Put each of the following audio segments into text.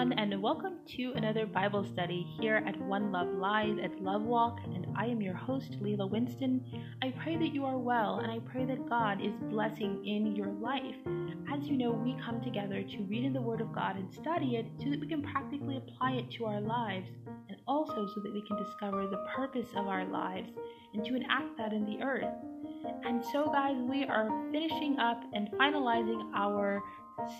everyone, and welcome to another Bible study here at One Love Live at Love Walk. And I am your host, Lela Winston. I pray that you are well, and I pray that God is blessing in your life. As you know, we come together to read in the Word of God and study it so that we can practically apply it to our lives, and also so that we can discover the purpose of our lives and to enact that in the earth. And so, guys, we are finishing up and finalizing our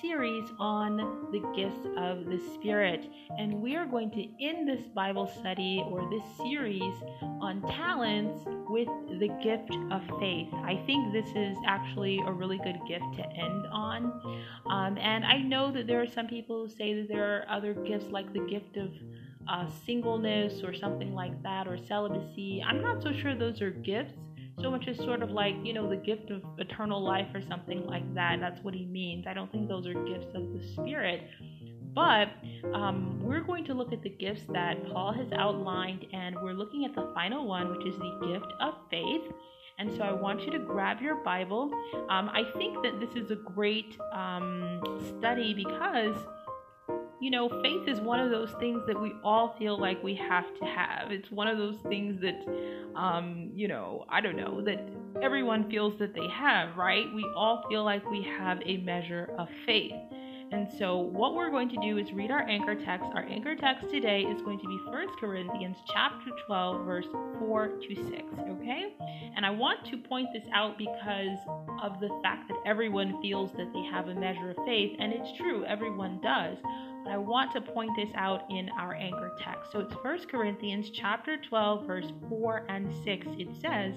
series on the gifts of the Spirit. And we are going to end this Bible study or this series on talents with the gift of faith. I think this is actually a really good gift to end on. Um, and I know that there are some people who say that there are other gifts like the gift of uh, singleness or something like that or celibacy. I'm not so sure those are gifts so much as sort of like, you know, the gift of eternal life or something like that. That's what he means. I don't think those are gifts of the Spirit. But um, we're going to look at the gifts that Paul has outlined, and we're looking at the final one, which is the gift of faith. And so I want you to grab your Bible. Um, I think that this is a great um, study because you know, faith is one of those things that we all feel like we have to have. It's one of those things that, um, you know, I don't know, that everyone feels that they have, right? We all feel like we have a measure of faith. And so, what we're going to do is read our anchor text. Our anchor text today is going to be 1 Corinthians chapter 12, verse 4 to 6. Okay? And I want to point this out because of the fact that everyone feels that they have a measure of faith, and it's true, everyone does. But I want to point this out in our anchor text. So it's 1 Corinthians chapter 12 verse 4 and 6. It says,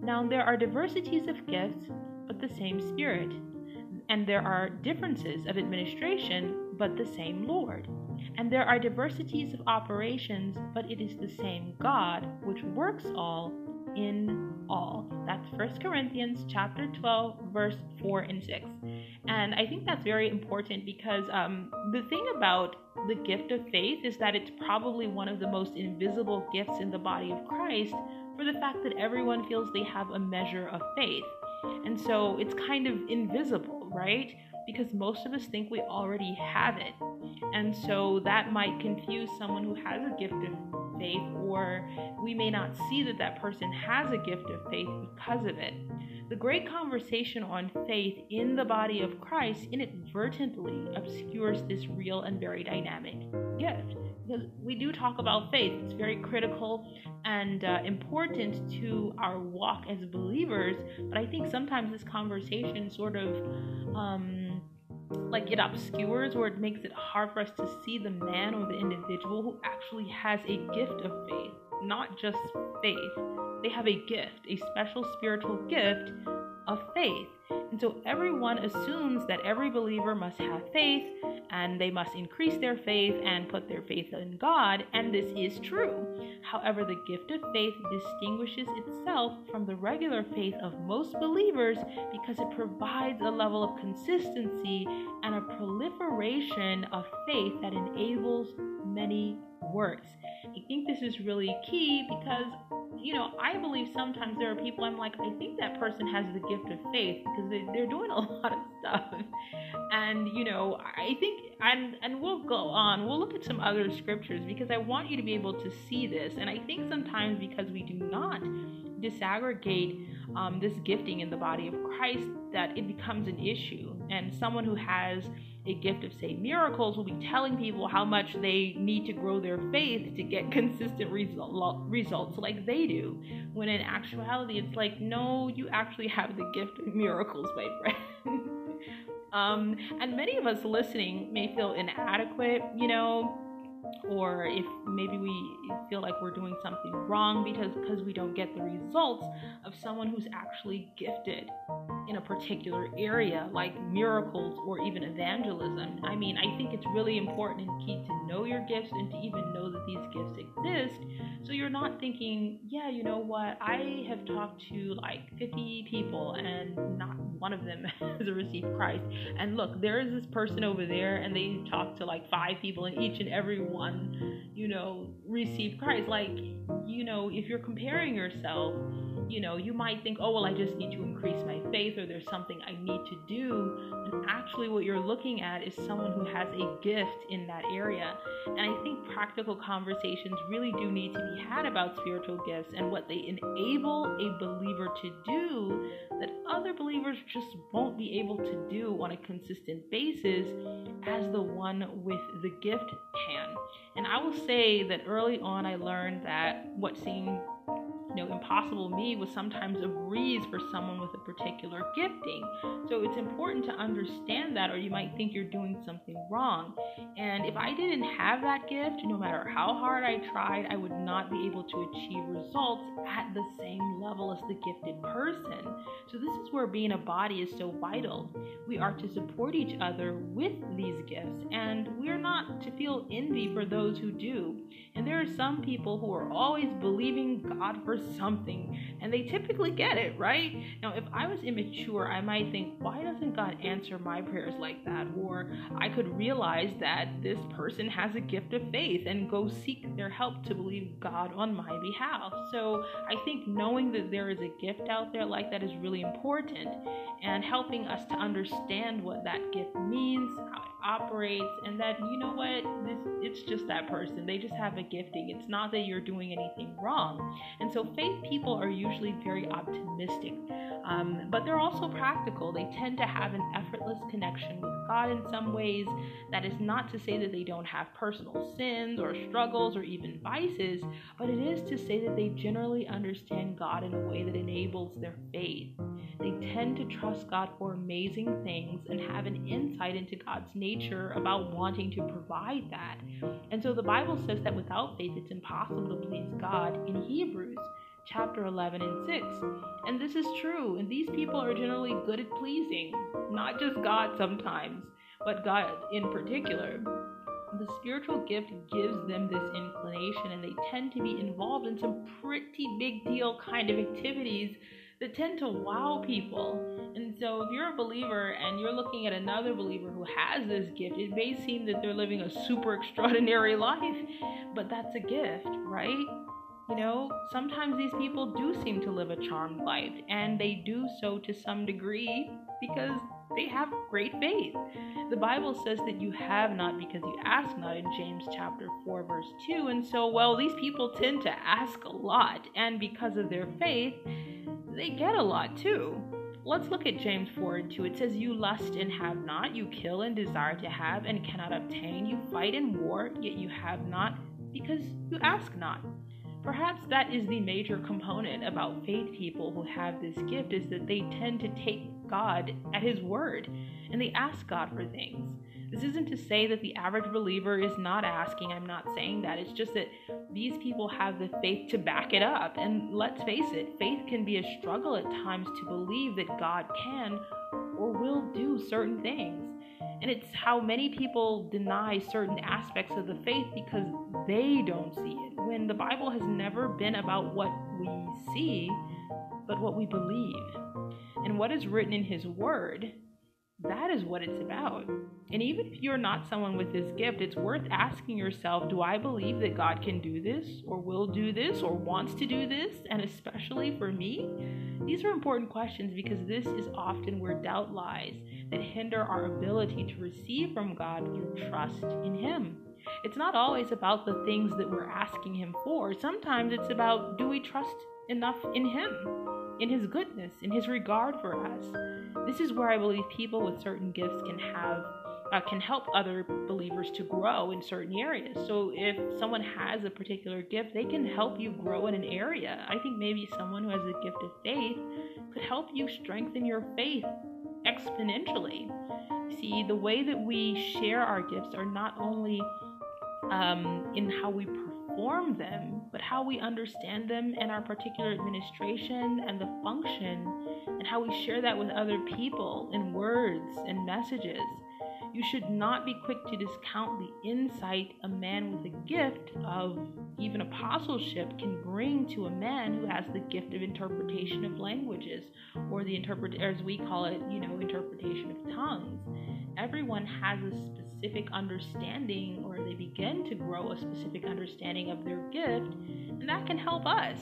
"Now there are diversities of gifts, but the same Spirit, and there are differences of administration, but the same Lord." And there are diversities of operations, but it is the same God which works all in all. That's 1 Corinthians chapter 12, verse 4 and 6. And I think that's very important because um, the thing about the gift of faith is that it's probably one of the most invisible gifts in the body of Christ for the fact that everyone feels they have a measure of faith. And so it's kind of invisible, right? Because most of us think we already have it. And so that might confuse someone who has a gift of faith, or we may not see that that person has a gift of faith because of it. The great conversation on faith in the body of Christ inadvertently obscures this real and very dynamic gift. Because we do talk about faith, it's very critical and uh, important to our walk as believers, but I think sometimes this conversation sort of um, like it obscures or it makes it hard for us to see the man or the individual who actually has a gift of faith, not just faith. They have a gift, a special spiritual gift of faith. And so everyone assumes that every believer must have faith and they must increase their faith and put their faith in God, and this is true. However, the gift of faith distinguishes itself from the regular faith of most believers because it provides a level of consistency and a proliferation of faith that enables many works. I think this is really key because you know, I believe sometimes there are people I'm like, I think that person has the gift of faith because they, they're doing a lot of stuff. And, you know, I think, and, and we'll go on, we'll look at some other scriptures because I want you to be able to see this. And I think sometimes because we do not disaggregate um, this gifting in the body of Christ, that it becomes an issue. And someone who has a gift of, say, miracles will be telling people how much they need to grow their faith to get consistent result, results like they do. When in actuality, it's like, no, you actually have the gift of miracles, my friend. um, and many of us listening may feel inadequate, you know, or if maybe we feel like we're doing something wrong because because we don't get the results of someone who's actually gifted in a particular area like miracles or even evangelism. I mean, I think it's really important and key to know your gifts and to even know that these gifts exist so you're not thinking, yeah, you know what? I have talked to like 50 people and not one of them has received Christ. And look, there is this person over there and they talked to like five people and each and every one, you know, received Christ. Like, you know, if you're comparing yourself, you know, you might think, oh, well, I just need to increase my faith or there's something I need to do. And actually, what you're looking at is someone who has a gift in that area. And I think practical conversations really do need to be had about spiritual gifts and what they enable a believer to do that other believers just won't be able to do on a consistent basis as the one with the gift can. And I will say that early on, I learned that what seemed you know, impossible me was sometimes a breeze for someone with a particular gifting. So it's important to understand that, or you might think you're doing something wrong. And if I didn't have that gift, no matter how hard I tried, I would not be able to achieve results at the same level as the gifted person. So this is where being a body is so vital. We are to support each other with these gifts, and we're not to feel envy for those who do. And there are some people who are always believing God for something, and they typically get it, right? Now, if I was immature, I might think, why doesn't God answer my prayers like that? Or I could realize that this person has a gift of faith and go seek their help to believe God on my behalf. So I think knowing that there is a gift out there like that is really important and helping us to understand what that gift means, how it operates, and that, you know what, this, it's just that person. They just have a gifting. It's not that you're doing anything wrong. And so faith people are usually very optimistic, um, but they're also practical. They tend to have an effortless connection with God in some ways. That is not to say that they don't have personal sins or struggles or even vices, but it is to say that they generally understand God in a way that enables their faith. They tend to trust God for amazing things and have an insight into God's nature about wanting to provide that. And so the Bible says that without faith, it's impossible to please God in Hebrews chapter 11 and 6. And this is true, and these people are generally good at pleasing, not just God sometimes, but God in particular. The spiritual gift gives them this inclination, and they tend to be involved in some pretty big deal kind of activities that tend to wow people. And so, if you're a believer and you're looking at another believer who has this gift, it may seem that they're living a super extraordinary life, but that's a gift, right? You know, sometimes these people do seem to live a charmed life, and they do so to some degree because they have great faith. The Bible says that you have not because you ask not in James chapter 4 verse 2. And so, well, these people tend to ask a lot, and because of their faith, they get a lot too. Let's look at James 4 and 2. It says, You lust and have not, you kill and desire to have and cannot obtain, you fight in war, yet you have not, because you ask not. Perhaps that is the major component about faith people who have this gift is that they tend to take God at his word and they ask God for things. This isn't to say that the average believer is not asking. I'm not saying that. It's just that these people have the faith to back it up. And let's face it, faith can be a struggle at times to believe that God can or will do certain things. And it's how many people deny certain aspects of the faith because they don't see it. When the Bible has never been about what we see, but what we believe. And what is written in His Word, that is what it's about. And even if you're not someone with this gift, it's worth asking yourself do I believe that God can do this, or will do this, or wants to do this, and especially for me? These are important questions because this is often where doubt lies that hinder our ability to receive from God through trust in Him. It's not always about the things that we're asking Him for. Sometimes it's about do we trust enough in Him, in His goodness, in His regard for us. This is where I believe people with certain gifts can have. Uh, can help other believers to grow in certain areas. So, if someone has a particular gift, they can help you grow in an area. I think maybe someone who has a gift of faith could help you strengthen your faith exponentially. See, the way that we share our gifts are not only um, in how we perform them, but how we understand them and our particular administration and the function, and how we share that with other people in words and messages. You should not be quick to discount the insight a man with a gift of even apostleship can bring to a man who has the gift of interpretation of languages, or the interpret, as we call it, you know, interpretation of tongues. Everyone has a specific understanding, or they begin to grow a specific understanding of their gift, and that can help us.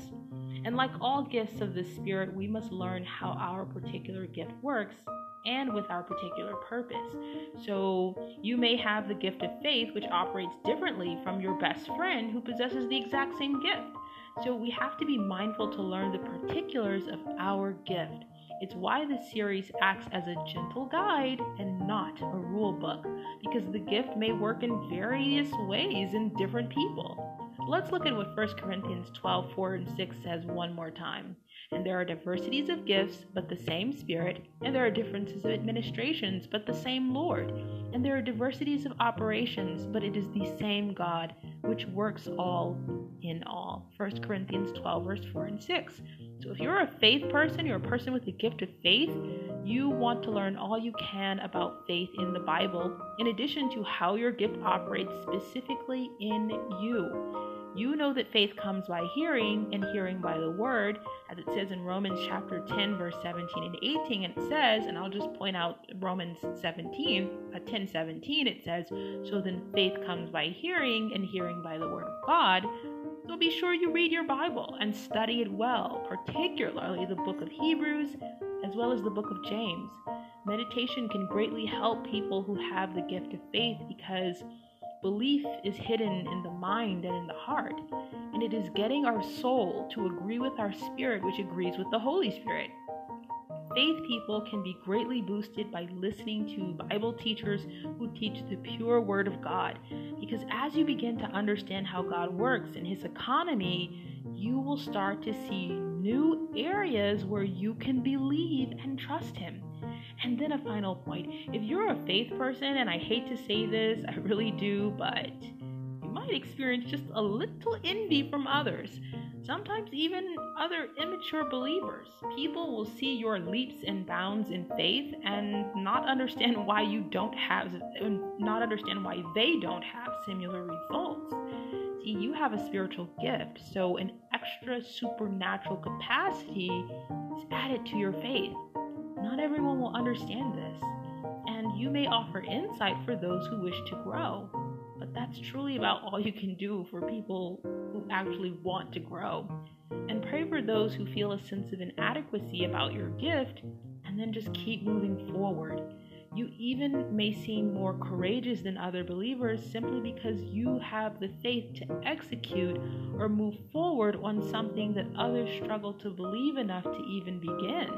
And like all gifts of the Spirit, we must learn how our particular gift works and with our particular purpose. So you may have the gift of faith, which operates differently from your best friend who possesses the exact same gift. So we have to be mindful to learn the particulars of our gift. It's why this series acts as a gentle guide and not a rule book, because the gift may work in various ways in different people. Let's look at what 1 Corinthians 12 4 and 6 says one more time. And there are diversities of gifts, but the same Spirit. And there are differences of administrations, but the same Lord. And there are diversities of operations, but it is the same God, which works all in all. 1 Corinthians 12, verse 4 and 6. So if you're a faith person, you're a person with the gift of faith, you want to learn all you can about faith in the Bible, in addition to how your gift operates specifically in you. You know that faith comes by hearing, and hearing by the word, as it says in Romans chapter 10, verse 17 and 18. And it says, and I'll just point out Romans 17, uh, 10 17, it says, So then faith comes by hearing, and hearing by the word of God. So be sure you read your Bible and study it well, particularly the book of Hebrews as well as the book of James. Meditation can greatly help people who have the gift of faith because Belief is hidden in the mind and in the heart, and it is getting our soul to agree with our spirit, which agrees with the Holy Spirit. Faith people can be greatly boosted by listening to Bible teachers who teach the pure Word of God. Because as you begin to understand how God works in His economy, you will start to see new areas where you can believe and trust Him. And then a final point if you're a faith person, and I hate to say this, I really do, but you might experience just a little envy from others. Sometimes even other immature believers. People will see your leaps and bounds in faith and not understand why you don't have, not understand why they don't have similar results. See, you have a spiritual gift, so an extra supernatural capacity is added to your faith. Not everyone will understand this, and you may offer insight for those who wish to grow. But that's truly about all you can do for people who actually want to grow. And pray for those who feel a sense of inadequacy about your gift, and then just keep moving forward. You even may seem more courageous than other believers simply because you have the faith to execute or move forward on something that others struggle to believe enough to even begin.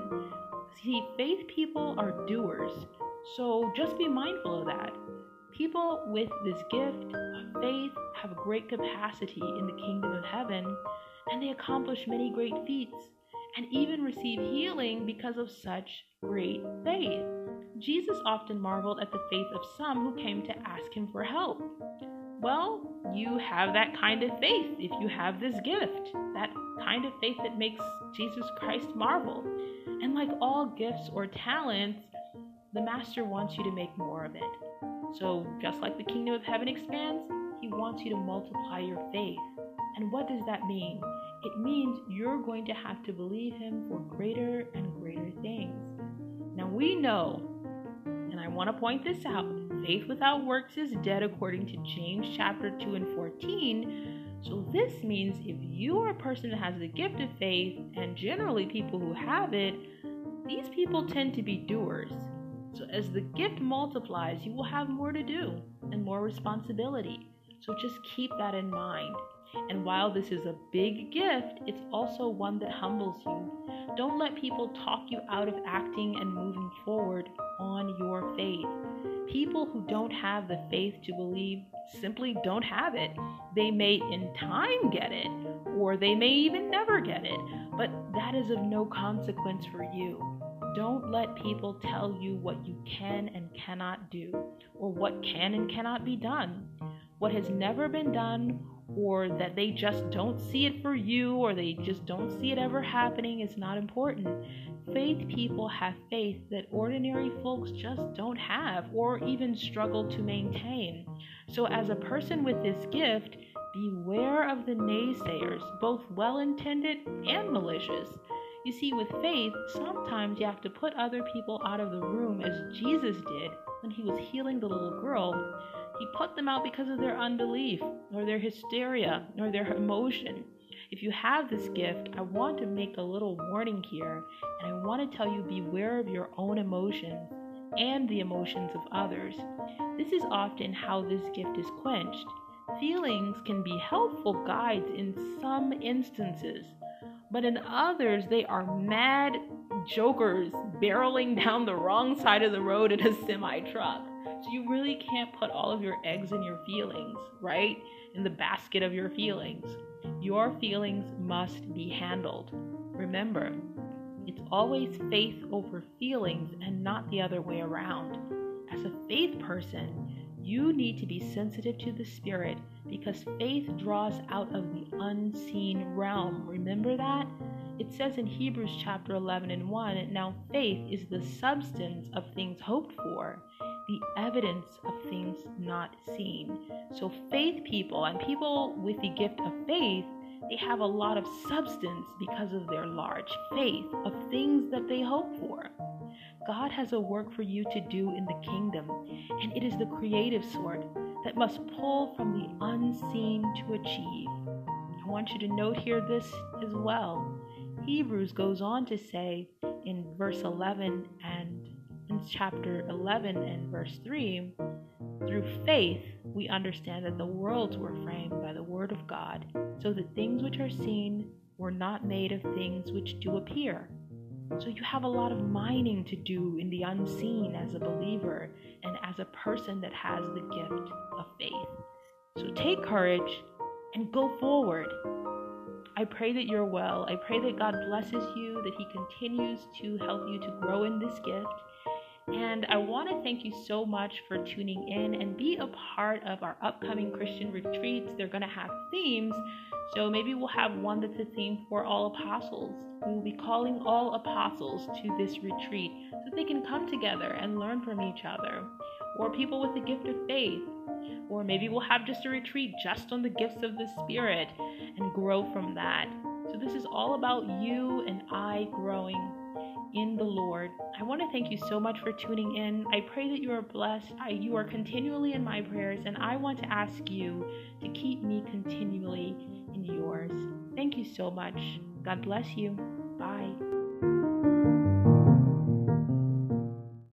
See, faith people are doers, so just be mindful of that. People with this gift of faith have a great capacity in the kingdom of heaven, and they accomplish many great feats and even receive healing because of such great faith. Jesus often marveled at the faith of some who came to ask him for help. Well, you have that kind of faith if you have this gift, that kind of faith that makes Jesus Christ marvel. And like all gifts or talents, the Master wants you to make more of it. So, just like the kingdom of heaven expands, He wants you to multiply your faith. And what does that mean? It means you're going to have to believe Him for greater and greater things. Now, we know, and I want to point this out faith without works is dead, according to James chapter 2 and 14. So, this means if you are a person that has the gift of faith, and generally people who have it, these people tend to be doers. So, as the gift multiplies, you will have more to do and more responsibility. So, just keep that in mind. And while this is a big gift, it's also one that humbles you. Don't let people talk you out of acting and moving forward on your faith. People who don't have the faith to believe simply don't have it. They may in time get it, or they may even never get it, but that is of no consequence for you. Don't let people tell you what you can and cannot do, or what can and cannot be done. What has never been done, or that they just don't see it for you, or they just don't see it ever happening, is not important. Faith people have faith that ordinary folks just don't have, or even struggle to maintain. So, as a person with this gift, beware of the naysayers, both well intended and malicious. You see, with faith, sometimes you have to put other people out of the room as Jesus did when he was healing the little girl. He put them out because of their unbelief, or their hysteria, or their emotion. If you have this gift, I want to make a little warning here, and I want to tell you beware of your own emotions and the emotions of others. This is often how this gift is quenched. Feelings can be helpful guides in some instances, but in others, they are mad jokers barreling down the wrong side of the road in a semi truck. So you really can't put all of your eggs in your feelings, right? In the basket of your feelings. Your feelings must be handled. Remember, it's always faith over feelings and not the other way around. As a faith person, you need to be sensitive to the Spirit because faith draws out of the unseen realm. Remember that? It says in Hebrews chapter 11 and 1 Now faith is the substance of things hoped for, the evidence of things not seen. So, faith people and people with the gift of faith, they have a lot of substance because of their large faith of things that they hope for. God has a work for you to do in the kingdom, and it is the creative sort that must pull from the unseen to achieve. I want you to note here this as well. Hebrews goes on to say in verse 11 and in chapter 11 and verse 3 through faith we understand that the worlds were framed by the word of God, so that things which are seen were not made of things which do appear. So you have a lot of mining to do in the unseen as a believer and as a person that has the gift of faith. So take courage and go forward. I pray that you're well. I pray that God blesses you, that He continues to help you to grow in this gift. And I want to thank you so much for tuning in and be a part of our upcoming Christian retreats. They're going to have themes. So maybe we'll have one that's a theme for all apostles. We will be calling all apostles to this retreat so they can come together and learn from each other. Or people with the gift of faith. Or maybe we'll have just a retreat just on the gifts of the Spirit and grow from that. So this is all about you and I growing in the Lord. I want to thank you so much for tuning in. I pray that you are blessed. I, you are continually in my prayers, and I want to ask you to keep me continually in yours. Thank you so much. God bless you. Bye.